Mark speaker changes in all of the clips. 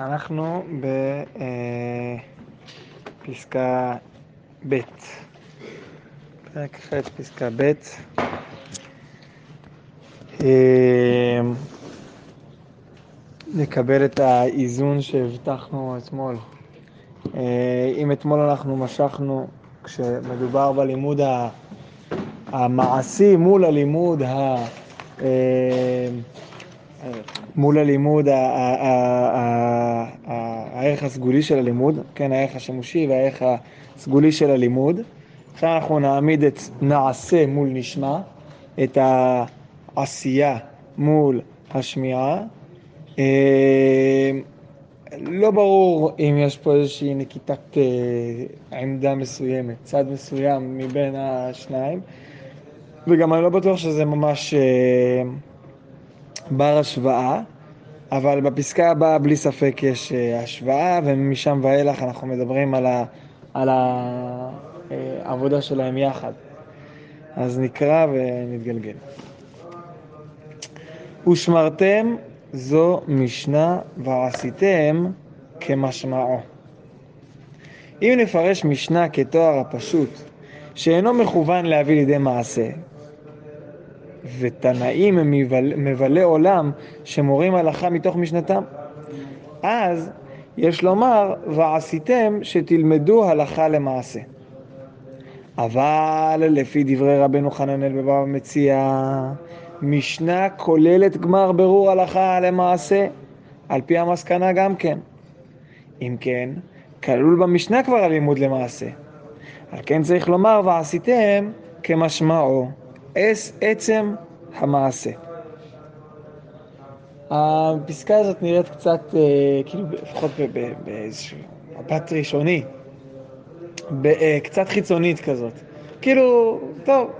Speaker 1: אנחנו בפסקה ב', פרק ח', פסקה ב'. אה, נקבל את האיזון שהבטחנו אתמול. אה, אם אתמול אנחנו משכנו, כשמדובר בלימוד המעשי מול הלימוד ה... אה, מול הלימוד, הערך הסגולי של הלימוד, כן, הערך השימושי והערך הסגולי של הלימוד. עכשיו אנחנו נעמיד את נעשה מול נשמע, את העשייה מול השמיעה. אה, לא ברור אם יש פה איזושהי נקיטת אה, עמדה מסוימת, צד מסוים מבין השניים, וגם אני לא בטוח שזה ממש... בר השוואה, אבל בפסקה הבאה בלי ספק יש אה, השוואה, ומשם ואילך אנחנו מדברים על, ה, על העבודה אה, שלהם יחד. אז נקרא ונתגלגל. ושמרתם זו משנה ועשיתם כמשמעו. אם נפרש משנה כתואר הפשוט, שאינו מכוון להביא לידי מעשה, ותנאים הם מבלי עולם שמורים הלכה מתוך משנתם. אז יש לומר, ועשיתם שתלמדו הלכה למעשה. אבל לפי דברי רבנו חננאל בבבא מציע, משנה כוללת גמר ברור הלכה למעשה, על פי המסקנה גם כן. אם כן, כלול במשנה כבר הלימוד למעשה. על כן צריך לומר, ועשיתם כמשמעו. עצם המעשה. הפסקה הזאת נראית קצת, אה, כאילו, לפחות באיזשהו מבט ראשוני, אה, קצת חיצונית כזאת. כאילו, טוב,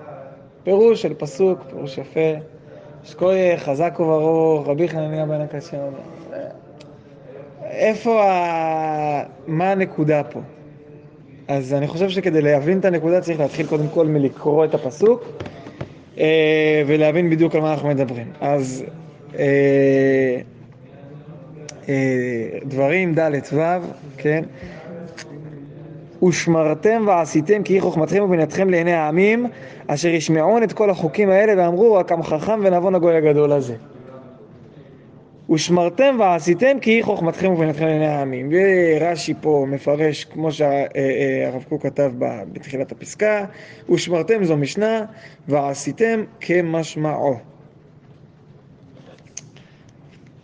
Speaker 1: פירוש של פסוק, פירוש יפה, שקוי חזק וברוך, רבי חנניה בן הקשיא. איפה, ה... מה הנקודה פה? אז אני חושב שכדי להבין את הנקודה צריך להתחיל קודם כל מלקרוא את הפסוק, אה, ולהבין בדיוק על מה אנחנו מדברים. אז אה, אה, דברים ד' ו', כן? ושמרתם ועשיתם כי היא חוכמתכם ובינתכם לעיני העמים אשר ישמעון את כל החוקים האלה ואמרו רק עם חכם ונבון הגוי הגדול הזה. ושמרתם ועשיתם כי היא חוכמתכם ובינתכם לעיני העמים. ורש"י פה מפרש כמו שהרב קוק כתב בתחילת הפסקה, ושמרתם זו משנה ועשיתם כמשמעו.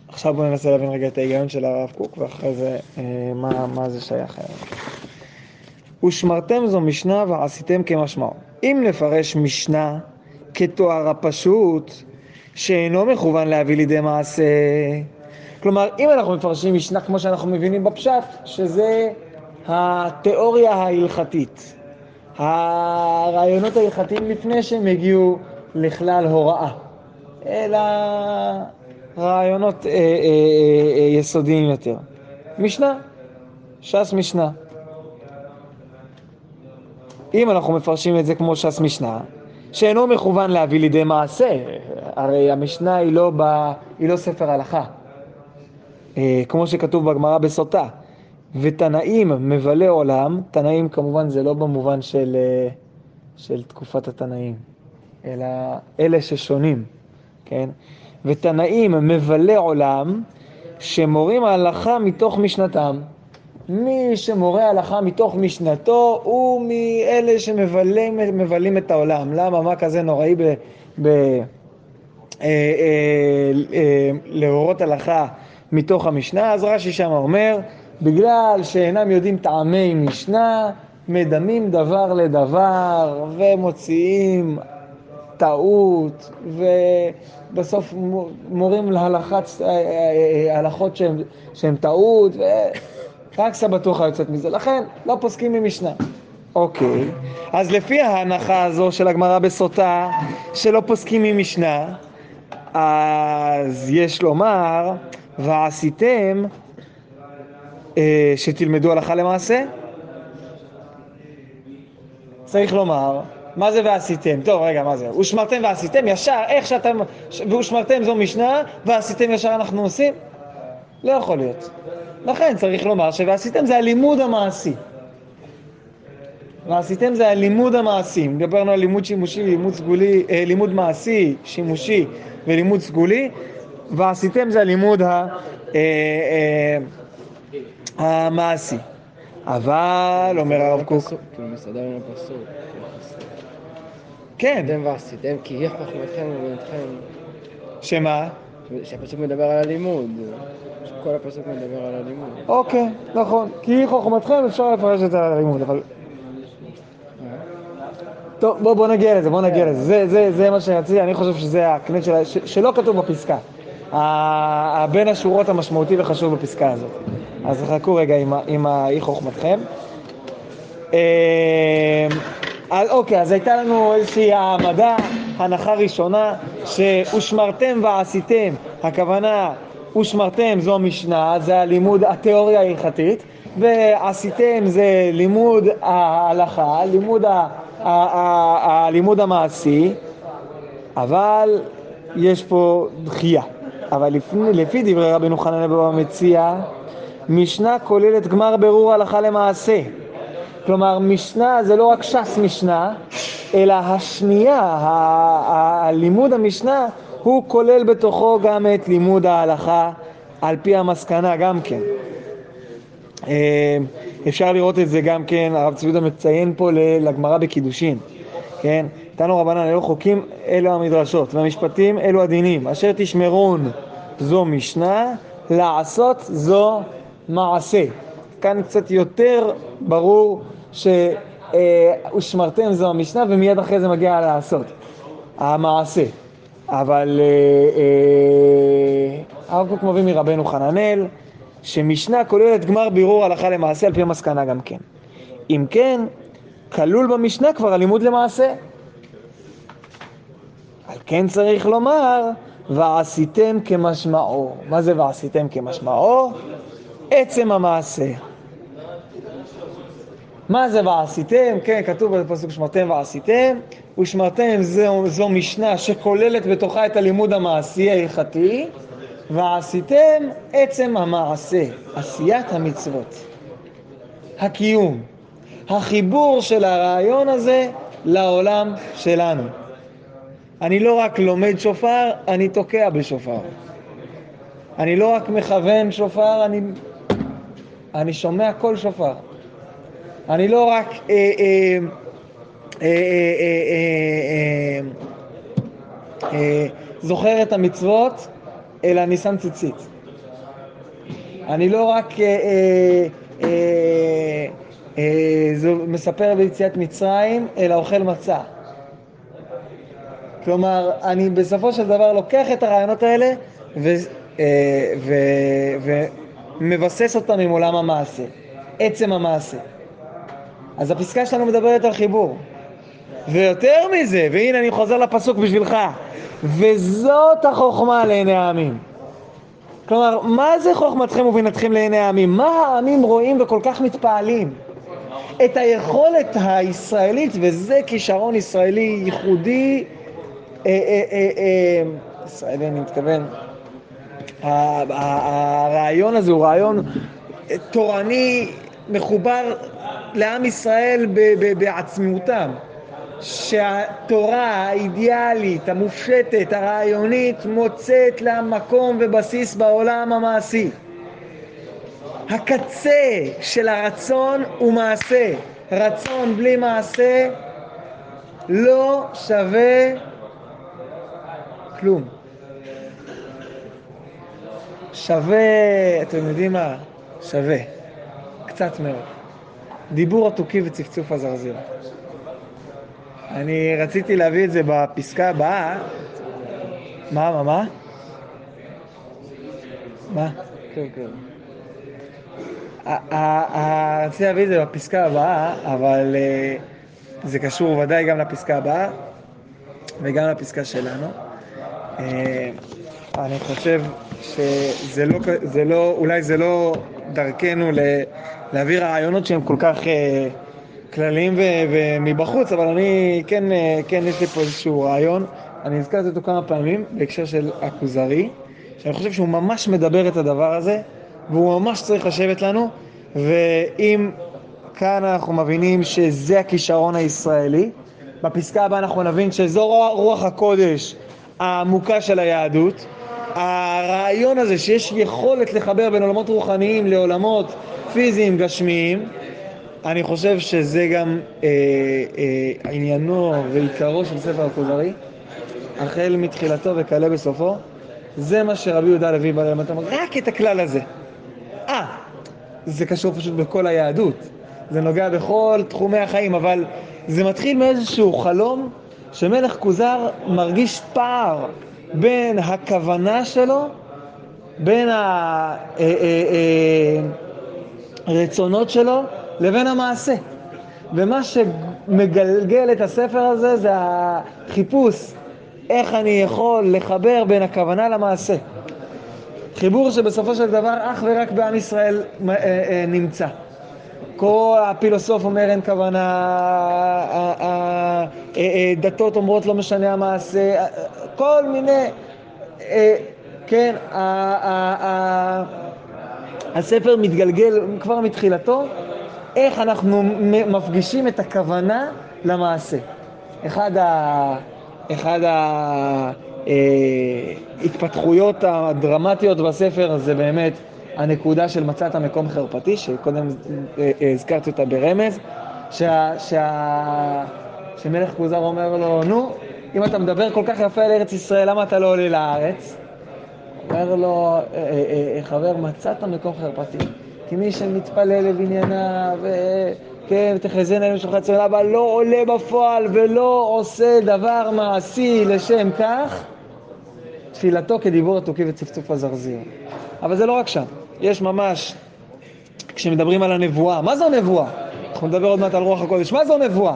Speaker 1: עכשיו בואו ננסה להבין רגע את ההיגיון של הרב קוק ואחרי זה אה, מה, מה זה שייך היום. ושמרתם זו משנה ועשיתם כמשמעו. אם נפרש משנה כתואר הפשוט, שאינו מכוון להביא לידי מעשה. כלומר, אם אנחנו מפרשים משנה כמו שאנחנו מבינים בפשט, שזה התיאוריה ההלכתית, הרעיונות ההלכתיים לפני שהם הגיעו לכלל הוראה, אלא רעיונות אה, אה, אה, אה, יסודיים יותר. משנה, ש"ס משנה. אם אנחנו מפרשים את זה כמו ש"ס משנה, שאינו מכוון להביא לידי מעשה, הרי המשנה היא לא, ב... היא לא ספר הלכה, אה, כמו שכתוב בגמרא בסוטה. ותנאים מבלה עולם, תנאים כמובן זה לא במובן של, אה, של תקופת התנאים, אלא אלה ששונים, כן? ותנאים מבלה עולם, שמורים ההלכה מתוך משנתם. מי שמורה הלכה מתוך משנתו הוא מאלה שמבלים את העולם. למה? מה כזה נוראי ב... ב אה, אה, אה, להורות הלכה מתוך המשנה, אז רש"י שם אומר, בגלל שאינם יודעים טעמי משנה, מדמים דבר לדבר ומוציאים טעות ובסוף מורים להלכות שהן, שהן טעות ורק סבתוכה יוצאת מזה, לכן לא פוסקים ממשנה. אוקיי, אז לפי ההנחה הזו של הגמרא בסוטה שלא פוסקים ממשנה, אז יש לומר, ועשיתם אה, שתלמדו הלכה למעשה? צריך לומר, מה זה ועשיתם? טוב, רגע, מה זה? ושמרתם ועשיתם ישר, איך שאתם, ושמרתם זו משנה, ועשיתם ישר אנחנו עושים? לא יכול להיות. לכן צריך לומר שוועשיתם זה הלימוד המעשי. ועשיתם זה הלימוד המעשי. דיברנו על לימוד שימושי, לימוד סגולי, אה, לימוד מעשי, שימושי ולימוד סגולי, ועשיתם זה הלימוד ה, אה, אה, המעשי. אבל, אומר הרב קוק,
Speaker 2: כאילו מסתדר עם הפסוק.
Speaker 1: כן,
Speaker 2: אתם ועשיתם כי היא חוכמתכם ובינתכם.
Speaker 1: שמה?
Speaker 2: שהפסוק מדבר על הלימוד. כל הפסוק מדבר על הלימוד.
Speaker 1: אוקיי, נכון. כי חוכמתכם, אפשר לפרש את זה על הלימוד, אבל... טוב, בוא, בוא נגיע לזה, בוא נגיע לזה. זה, זה, זה מה שרציתי, אני חושב שזה הקנט של, ש, שלא כתוב בפסקה. ה- ה- בין השורות המשמעותי וחשוב בפסקה הזאת. אז חכו רגע עם, ה- האי חוכמתכם. אה, אוקיי, אז הייתה לנו איזושהי העמדה, הנחה ראשונה, שהושמרתם ועשיתם, הכוונה, הושמרתם זו המשנה, זה הלימוד, התיאוריה ההלכתית, ועשיתם זה לימוד ההלכה, לימוד ה, ה, ה, הלימוד המעשי, אבל יש פה דחייה. אבל לפי, לפי דברי רבנו חנניה בבא מציע, משנה כוללת גמר ברור הלכה למעשה. כלומר, משנה זה לא רק ש"ס משנה, אלא השנייה, הלימוד המשנה, הוא כולל בתוכו גם את לימוד ההלכה על פי המסקנה גם כן. אה, אפשר לראות את זה גם כן, הרב צבי יהודה מציין פה לגמרא בקידושין, כן? תנו רבנן, אלו חוקים, אלו המדרשות, והמשפטים, אלו הדינים. אשר תשמרון זו משנה, לעשות זו מעשה. כאן קצת יותר ברור שהושמרתם זו המשנה, ומיד אחרי זה מגיע לעשות, המעשה. אבל אה, אה, הרב קוק מביא מרבנו חננאל, שמשנה כוללת גמר בירור הלכה למעשה על פי המסקנה גם כן. אם כן, כלול במשנה כבר הלימוד למעשה. על כן צריך לומר, ועשיתם כמשמעו. מה זה ועשיתם כמשמעו? עצם המעשה. מה זה ועשיתם? כן, כתוב בפסוק שמרתם ועשיתם. ושמרתם זו, זו משנה שכוללת בתוכה את הלימוד המעשי ההלכתי, ועשיתם עצם המעשה, עשיית המצוות. הקיום, החיבור של הרעיון הזה לעולם שלנו. אני לא רק לומד שופר, אני תוקע בשופר. אני לא רק מכוון שופר, אני, אני שומע קול שופר. אני לא רק אה, אה, אה, זוכר את המצוות, אלא אני שם ציצית. אני לא רק מספר ביציאת מצרים, אלא אוכל מצה. כלומר, אני בסופו של דבר לוקח את הרעיונות האלה ומבסס אותם עם עולם המעשה, עצם המעשה. אז הפסקה שלנו מדברת על חיבור. ויותר מזה, והנה אני חוזר לפסוק בשבילך, וזאת החוכמה לעיני העמים. כלומר, מה זה חוכמתכם ובינתכם לעיני העמים? מה העמים רואים וכל כך מתפעלים? את היכולת הישראלית, וזה כישרון ישראלי ייחודי, אה, אה, אה, אה, ישראלי אני מתכוון, הרעיון הזה הוא רעיון תורני מחובר לעם ישראל ב- ב- בעצמאותם. שהתורה האידיאלית, המופשטת, הרעיונית, מוצאת לה מקום ובסיס בעולם המעשי. הקצה של הרצון הוא מעשה. רצון בלי מעשה לא שווה כלום. שווה, אתם יודעים מה? שווה. קצת מאוד. דיבור התוכי וצפצוף הזרזיר. אני רציתי להביא את זה בפסקה הבאה. מה, מה, מה? מה?
Speaker 2: כן, כן.
Speaker 1: ה- ה- ה- רציתי להביא את זה בפסקה הבאה, אבל אה, זה קשור ודאי גם לפסקה הבאה וגם לפסקה שלנו. אה, אני חושב שזה לא, לא, אולי זה לא דרכנו להביא רעיונות שהם כל כך אה, כלליים ומבחוץ, אבל אני, כן, אה, כן, יש לי פה איזשהו רעיון, אני הזכרתי אותו כמה פעמים בהקשר של הכוזרי, שאני חושב שהוא ממש מדבר את הדבר הזה, והוא ממש צריך לשבת לנו, ואם כאן אנחנו מבינים שזה הכישרון הישראלי, בפסקה הבאה אנחנו נבין שזו רוח הקודש העמוקה של היהדות, הרעיון הזה שיש יכולת לחבר בין עולמות רוחניים לעולמות פיזיים גשמיים, אני חושב שזה גם אה, אה, עניינו ועיקרו של ספר הכוזרי, החל מתחילתו וכלה בסופו. זה מה שרבי יהודה הלוי בא ללמד אותנו, רק את הכלל הזה. אה, זה קשור פשוט בכל היהדות, זה נוגע בכל תחומי החיים, אבל זה מתחיל מאיזשהו חלום שמלך כוזר מרגיש פער בין הכוונה שלו, בין הרצונות אה, אה, שלו לבין המעשה. ומה שמגלגל את הספר הזה זה החיפוש איך אני יכול לחבר בין הכוונה למעשה. חיבור שבסופו של דבר אך ורק בעם ישראל אה, אה, נמצא. כל הפילוסוף אומר אין כוונה, דתות אומרות לא משנה המעשה, כל מיני, כן, הספר מתגלגל כבר מתחילתו, איך אנחנו מפגישים את הכוונה למעשה. אחד ה... אחד ההתפתחויות הדרמטיות בספר זה באמת הנקודה של מצאת מקום חרפתי, שקודם אה, אה, הזכרתי אותה ברמז, שה, שה, שמלך כוזר אומר לו, נו, אם אתה מדבר כל כך יפה על ארץ ישראל, למה אתה לא עולה לארץ? אומר לו, אה, חבר, מצאת מקום חרפתי. כי מי שמתפלל לבניינה, וכן, ותחזינה אלינו שלך צבא, אבל לא עולה בפועל ולא עושה דבר מעשי לשם כך, תפילתו כדיבור התוכי וצפצוף הזרזיר. אבל זה לא רק שם. יש ממש, כשמדברים על הנבואה, מה זו נבואה? אנחנו נדבר עוד מעט על רוח הקודש, מה זו נבואה?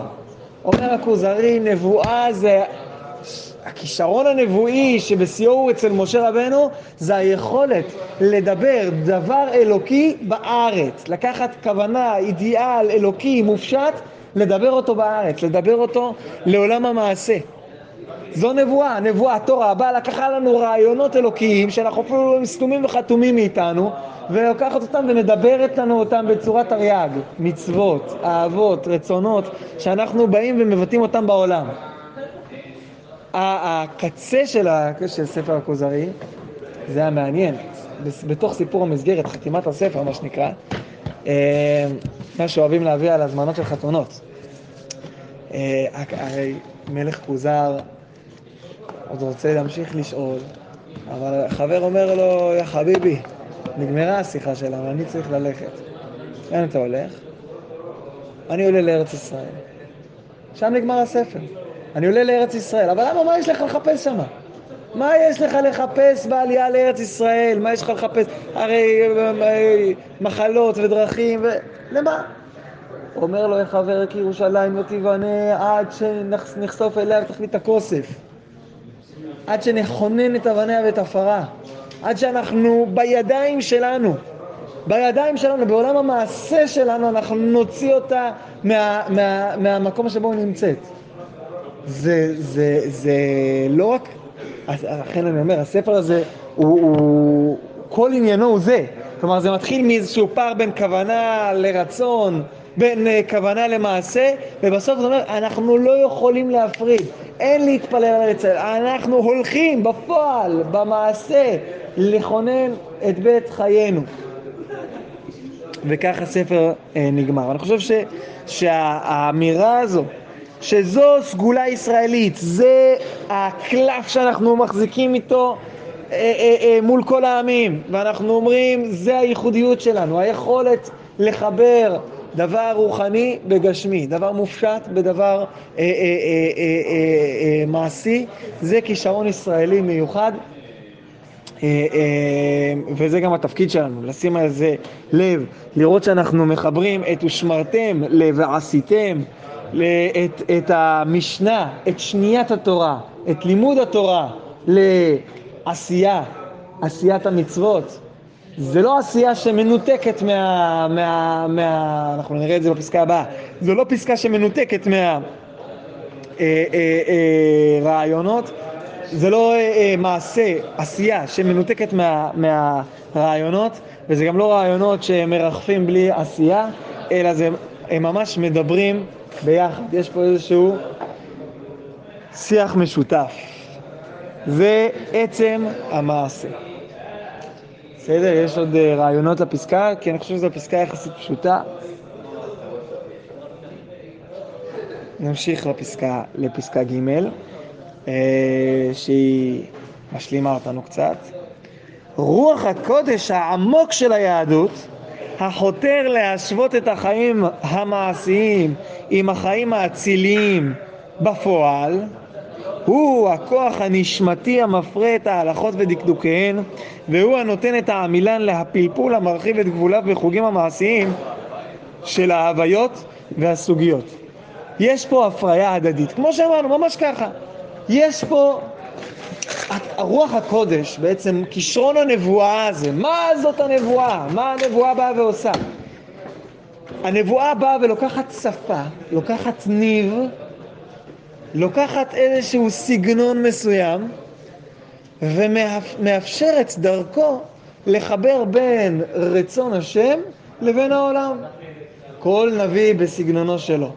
Speaker 1: אומר הכוזרי, נבואה זה הכישרון הנבואי שבשיאו הוא אצל משה רבנו, זה היכולת לדבר דבר אלוקי בארץ. לקחת כוונה, אידיאל אלוקי מופשט, לדבר אותו בארץ, לדבר אותו לעולם המעשה. זו נבואה, נבואה, תורה, באה לקחה לנו רעיונות אלוקיים שאנחנו אפילו לא סתומים וחתומים מאיתנו ולוקחת אותם ומדברת לנו אותם בצורת תרי"ג, מצוות, אהבות, רצונות, שאנחנו באים ומבטאים אותם בעולם. הקצה של, של ספר הכוזרי, זה המעניין, בתוך סיפור המסגרת, חתימת הספר, מה שנקרא, אה, מה שאוהבים להביא על הזמנות של חתונות. אה, הרי מלך כוזר עוד רוצה להמשיך לשאול, אבל חבר אומר לו, יא חביבי, נגמרה השיחה שלנו, אני צריך ללכת. לאן אתה הולך? אני עולה לארץ ישראל. שם נגמר הספר. אני עולה לארץ ישראל, אבל למה, מה יש לך לחפש שם? מה יש לך לחפש בעלייה לארץ ישראל? מה יש לך לחפש? הרי אה, מחלות ודרכים, ו... למה? אומר לו, חבר כי ירושלים לא תיבנה עד שנחשוף אליה ותכלית הכוסף. עד שנכונן את אבניה ואת עפרה. עד שאנחנו בידיים שלנו, בידיים שלנו, בעולם המעשה שלנו, אנחנו נוציא אותה מה, מה, מהמקום שבו היא נמצאת. זה, זה, זה לא רק, לכן אני אומר, הספר הזה הוא, הוא, כל עניינו הוא זה. כלומר, זה מתחיל מאיזשהו פער בין כוונה לרצון, בין uh, כוונה למעשה, ובסוף זה אומר, אנחנו לא יכולים להפריד, אין להתפלל על ארץ אנחנו הולכים בפועל, במעשה, לכונן את בית חיינו. וכך הספר uh, נגמר. אני חושב ש, שהאמירה הזו שזו סגולה ישראלית, זה הקלף שאנחנו מחזיקים איתו אה, אה, אה, מול כל העמים, ואנחנו אומרים, זה הייחודיות שלנו, היכולת לחבר דבר רוחני בגשמי, דבר מופשט בדבר אה, אה, אה, אה, אה, מעשי, זה כישרון ישראלי מיוחד. אה, אה, וזה גם התפקיד שלנו, לשים על זה לב, לראות שאנחנו מחברים את ושמרתם ל"ועשיתם", את, את המשנה, את שניית התורה, את לימוד התורה לעשייה, עשיית המצוות. זה לא עשייה שמנותקת מה, מה, מה... אנחנו נראה את זה בפסקה הבאה. זו לא פסקה שמנותקת מהרעיונות, אה, אה, אה, זה לא אה, אה, מעשה, עשייה שמנותקת מה, מהרעיונות, וזה גם לא רעיונות שמרחפים בלי עשייה, אלא זה, הם ממש מדברים ביחד. יש פה איזשהו שיח משותף. זה עצם המעשה. בסדר? יש עוד אה, רעיונות לפסקה, כי אני חושב שזו פסקה יחסית פשוטה. נמשיך לפסקה, לפסקה ג', אה, שהיא משלימה אותנו קצת. רוח הקודש העמוק של היהדות, החותר להשוות את החיים המעשיים עם החיים האציליים בפועל, הוא הכוח הנשמתי המפרה את ההלכות ודקדוקיהן, והוא הנותן את העמילן להפלפול המרחיב את גבוליו בחוגים המעשיים של ההוויות והסוגיות. יש פה הפריה הדדית, כמו שאמרנו, ממש ככה. יש פה, רוח הקודש, בעצם כישרון הנבואה הזה, מה זאת הנבואה? מה הנבואה באה ועושה? הנבואה באה ולוקחת שפה, לוקחת ניב, לוקחת איזשהו סגנון מסוים ומאפשרת דרכו לחבר בין רצון השם לבין העולם. כל נביא בסגנונו שלו.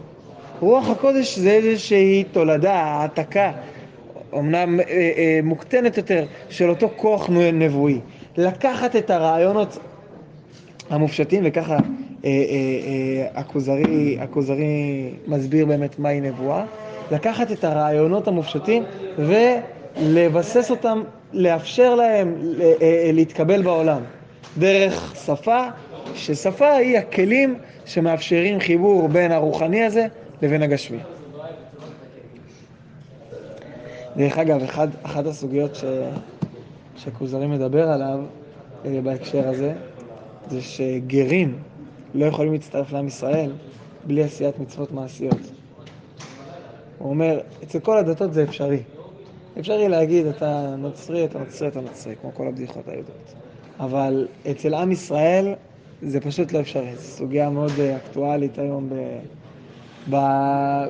Speaker 1: רוח הקודש זה איזושהי תולדה, העתקה, אמנם אה, אה, מוקטנת יותר, של אותו כוח נבואי. לקחת את הרעיונות המופשטים, וככה אה, אה, אה, הכוזרי, הכוזרי מסביר באמת מהי נבואה, לקחת את הרעיונות המופשטים ולבסס אותם, לאפשר להם אה, אה, להתקבל בעולם דרך שפה, ששפה היא הכלים שמאפשרים חיבור בין הרוחני הזה לבין הגשמי. דרך אגב, אחד, אחת הסוגיות ש, שכוזרי מדבר עליו אה, בהקשר הזה, זה שגרים לא יכולים להצטרף לעם ישראל בלי עשיית מצוות מעשיות. הוא אומר, אצל כל הדתות זה אפשרי. אפשרי להגיד, אתה נוצרי, אתה נוצרי, אתה נוצרי, כמו כל הבדיחות היהודות. אבל אצל עם ישראל זה פשוט לא אפשרי. זו סוגיה מאוד אה, אקטואלית היום ב...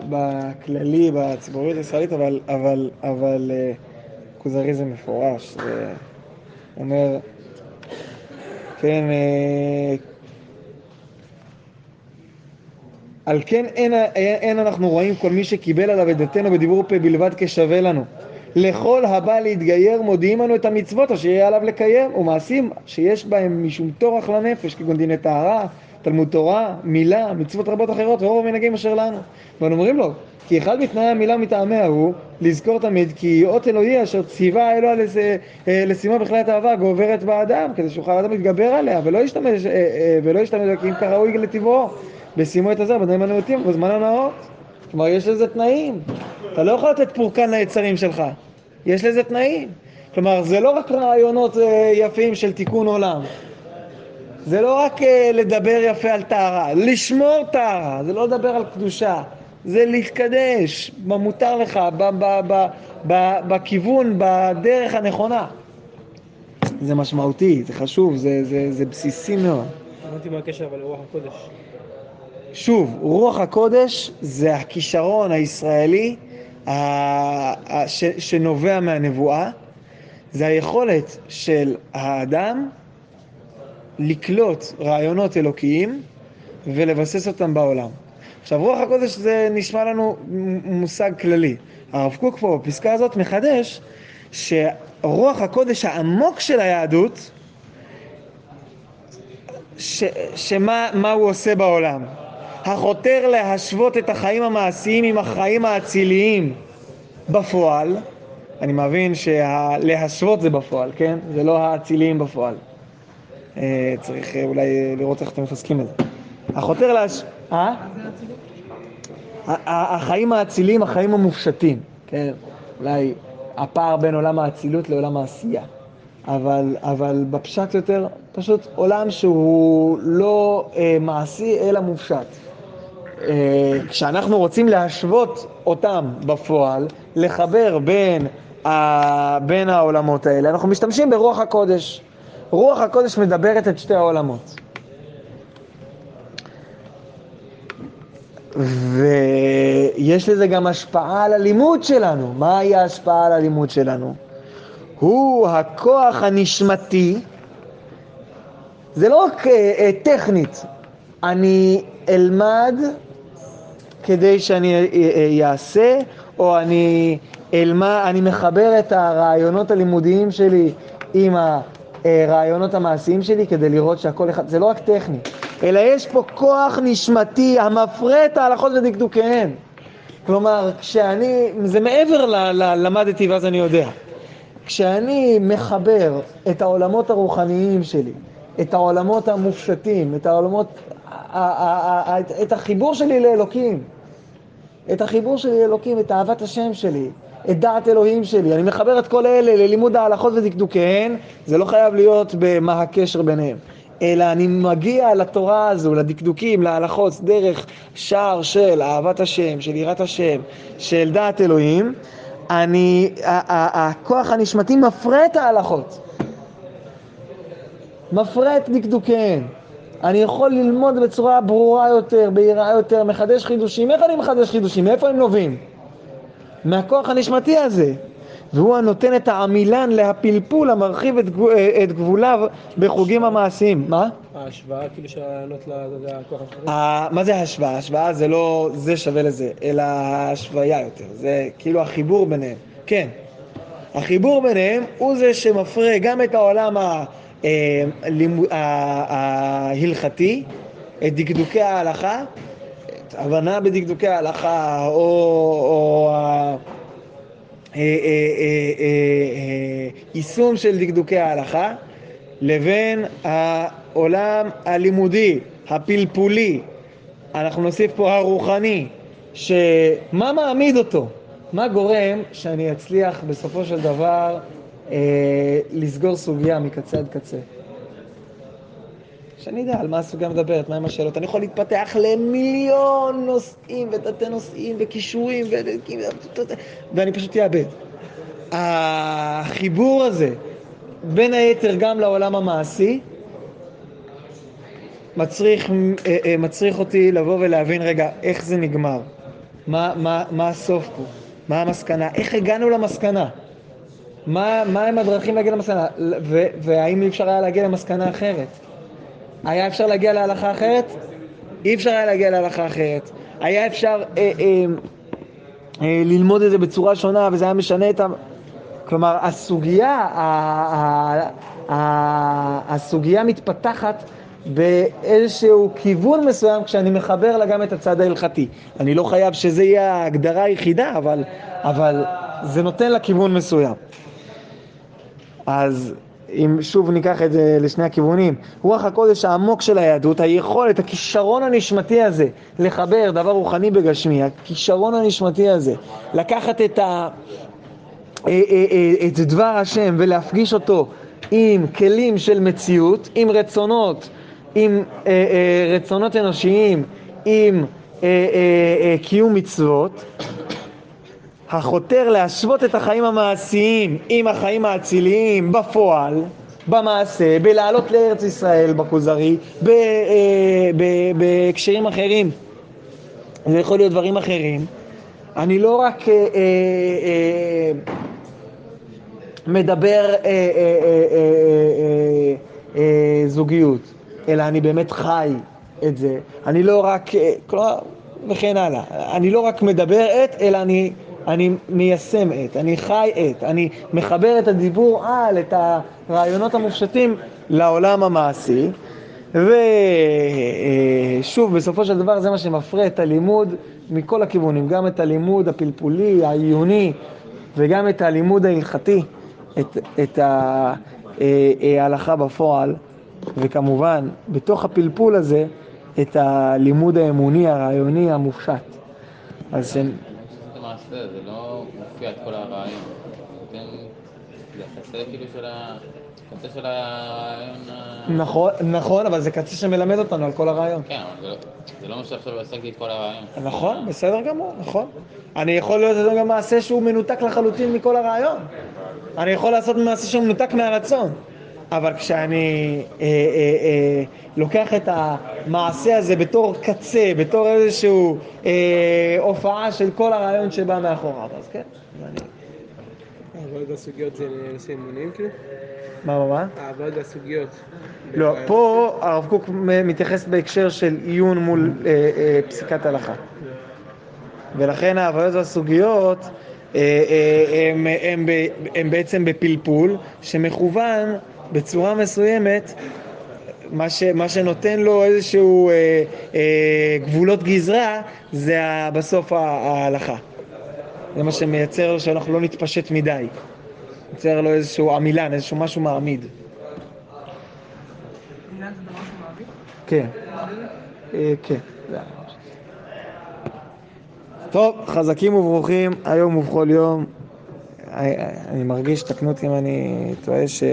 Speaker 1: בכללי, בציבוריות הישראלית, אבל, אבל, אבל אה, כוזרי זה מפורש, זה אומר, כן, אה, על כן אין, אין אנחנו רואים כל מי שקיבל עליו את דתנו בדיבור פה בלבד כשווה לנו. לכל הבא להתגייר מודיעים לנו את המצוות אשר יהיה עליו לקיים, ומעשים שיש בהם משום טורח לנפש, כגון דיני טהרה, תלמוד תורה, מילה, מצוות רבות אחרות, ורוב המנהגים אשר לנו. ואנו אומרים לו, כי אחד מתנאי המילה מטעמיה הוא לזכור תמיד כי אות אלוהי אשר ציווה אלוה אה, לשימה בכלל אהבה גוברת באדם, כדי שאוכל האדם להתגבר עליה, ולא ישתמש, אה, אה, ולא ישתמש, כי אם כראוי לטבעו, בשימו את הזר בתנאים הנאותים ובזמן הנאות. כלומר, יש לזה תנאים. אתה לא יכול לתת פורקן ליצרים שלך. יש לזה תנאים. כלומר, זה לא רק רעיונות יפים של תיקון עולם. זה לא רק לדבר יפה על טהרה, לשמור טהרה, זה לא לדבר על קדושה. זה להתקדש, מה מותר לך, בכיוון, בדרך הנכונה. זה משמעותי, זה חשוב, זה, זה, זה בסיסי מאוד.
Speaker 2: הבנתי מה הקשר אבל לרוח הקודש.
Speaker 1: שוב, רוח הקודש זה הכישרון הישראלי שנובע מהנבואה, זה היכולת של האדם לקלוט רעיונות אלוקיים ולבסס אותם בעולם. עכשיו, רוח הקודש זה נשמע לנו מושג כללי. הרב קוק פה בפסקה הזאת מחדש שרוח הקודש העמוק של היהדות, ש, שמה הוא עושה בעולם? החותר להשוות את החיים המעשיים עם החיים האציליים בפועל, אני מבין שלהשוות זה בפועל, כן? זה לא האציליים בפועל. אה, צריך אולי לראות איך אתם מחזקים את זה. החותר להש... אה? החיים האציליים, החיים המופשטים, כן? אולי הפער בין עולם האצילות לעולם העשייה. אבל, אבל בפשט יותר, פשוט עולם שהוא לא אה, מעשי אלא מופשט. אה, כשאנחנו רוצים להשוות אותם בפועל, לחבר בין, ה, בין העולמות האלה, אנחנו משתמשים ברוח הקודש. רוח הקודש מדברת את שתי העולמות. ויש לזה גם השפעה על הלימוד שלנו. מהי ההשפעה על הלימוד שלנו? הוא הכוח הנשמתי, זה לא רק אה, טכנית, אני אלמד כדי שאני אעשה, או אני אלמד, אני מחבר את הרעיונות הלימודיים שלי עם הרעיונות המעשיים שלי כדי לראות שהכל אחד, זה לא רק טכני, אלא יש פה כוח נשמתי המפרה את ההלכות ודקדוקיהן. כלומר, כשאני, זה מעבר ל, ל, למדתי ואז אני יודע. כשאני מחבר את העולמות הרוחניים שלי, את העולמות המופשטים, את העולמות, את החיבור שלי לאלוקים, את החיבור שלי לאלוקים, את אהבת השם שלי, את דעת אלוהים שלי. אני מחבר את כל אלה ללימוד ההלכות ודקדוקיהן, זה לא חייב להיות במה הקשר ביניהם. אלא אני מגיע לתורה הזו, לדקדוקים, להלכות, דרך שער של אהבת השם, של יראת השם, של דעת אלוהים, אני, הכוח הנשמתי מפרה את ההלכות. מפרה את דקדוקיהן. אני יכול ללמוד בצורה ברורה יותר, בהירה יותר, מחדש חידושים. איך אני מחדש חידושים? מאיפה הם נובעים? מהכוח הנשמתי הזה. והוא הנותן את העמילן להפלפול המרחיב את, גבול, את גבוליו בחוגים המעשיים. מה?
Speaker 2: ההשוואה כאילו של הרעיונות לכוח הנשמתי?
Speaker 1: מה זה השוואה? השוואה זה לא זה שווה לזה, אלא השוויה יותר. זה כאילו החיבור ביניהם. כן. החיבור ביניהם הוא זה שמפרה גם את העולם ההלכתי, את דקדוקי ההלכה, את הבנה בדקדוקי ההלכה, או, או יישום של דקדוקי ההלכה, לבין העולם הלימודי, הפלפולי, אנחנו נוסיף פה הרוחני, שמה מעמיד אותו? מה גורם שאני אצליח בסופו של דבר אה, לסגור סוגיה מקצה עד קצה? שאני אדע על מה הסוגיה מדברת, מהם השאלות. אני יכול להתפתח למיליון נושאים ותתי נושאים וכישורים ו... ואני פשוט אאבד. החיבור הזה, בין היתר גם לעולם המעשי, מצריך, אה, אה, מצריך אותי לבוא ולהבין רגע איך זה נגמר, מה, מה, מה הסוף פה, מה המסקנה, איך הגענו למסקנה, מה, מה הם הדרכים להגיע למסקנה, ו, והאם אי אפשר היה להגיע למסקנה אחרת. היה אפשר להגיע להלכה אחרת? אי אפשר היה להגיע להלכה אחרת. היה אפשר אה, אה, אה, ללמוד את זה בצורה שונה וזה היה משנה את ה... כלומר, הסוגיה, ה, ה, ה, הסוגיה מתפתחת באיזשהו כיוון מסוים כשאני מחבר לה גם את הצד ההלכתי. אני לא חייב שזה יהיה ההגדרה היחידה, אבל, אבל זה נותן לה כיוון מסוים. אז אם שוב ניקח את זה לשני הכיוונים, רוח הקודש העמוק של היהדות, היכולת, הכישרון הנשמתי הזה לחבר דבר רוחני בגשמי, הכישרון הנשמתי הזה, לקחת את, ה, אה, אה, אה, את דבר השם ולהפגיש אותו עם כלים של מציאות, עם רצונות, עם רצונות אנושיים, עם קיום מצוות, החותר להשוות את החיים המעשיים עם החיים האציליים בפועל, במעשה, בלעלות לארץ ישראל בכוזרי, אה, בהקשרים אחרים, זה יכול להיות דברים אחרים. אני לא רק אה, אה, אה, מדבר אה, אה, אה, אה, אה, זוגיות, אלא אני באמת חי את זה. אני לא רק, כלומר, וכן הלאה. אני לא רק מדבר את, אלא אני אני מיישם את, אני חי את, אני מחבר את הדיבור על, את הרעיונות המופשטים לעולם המעשי. ושוב, בסופו של דבר זה מה שמפרה את הלימוד מכל הכיוונים, גם את הלימוד הפלפולי, העיוני, וגם את הלימוד ההלכתי, את, את ההלכה בפועל, וכמובן, בתוך הפלפול הזה, את הלימוד האמוני, הרעיוני, המופשט. אז
Speaker 3: למעשה, זה לא מופיע את כל הרעיון. זה קצה כאילו של ה... קצה של הרעיון ה...
Speaker 1: נכון, נכון, אבל זה קצה שמלמד אותנו על כל הרעיון.
Speaker 3: כן, אבל זה לא, זה לא מה שעכשיו לי את כל הרעיון.
Speaker 1: נכון, בסדר גמור, נכון. אני יכול להיות זה גם מעשה שהוא מנותק לחלוטין מכל הרעיון. אני יכול לעשות מעשה שהוא מנותק מהרצון. אבל כשאני אה, אה, אה, לוקח את המעשה הזה בתור קצה, בתור איזושהי אה, הופעה של כל הרעיון שבא מאחוריו, אז כן, אני...
Speaker 2: העבוד והסוגיות זה נושא אמונים כאילו?
Speaker 1: מה, מה, מה?
Speaker 2: העבוד והסוגיות.
Speaker 1: לא, פה הרב קוק מתייחס בהקשר של עיון מול אה, אה, פסיקת הלכה. ולכן ההוויות והסוגיות אה, אה, הם, הם, ב- הם בעצם בפלפול שמכוון בצורה מסוימת, מה, ש, מה שנותן לו איזשהו אה, אה, גבולות גזרה זה ה- בסוף ההלכה. זה מה שמייצר לו שאנחנו לא נתפשט מדי. מייצר לו איזשהו עמילן, איזשהו משהו מעמיד. כן. אה, כן. טוב, חזקים וברוכים, היום ובכל יום. אה, אה, אני מרגיש, תקנו אותי אם אני טועה, ש...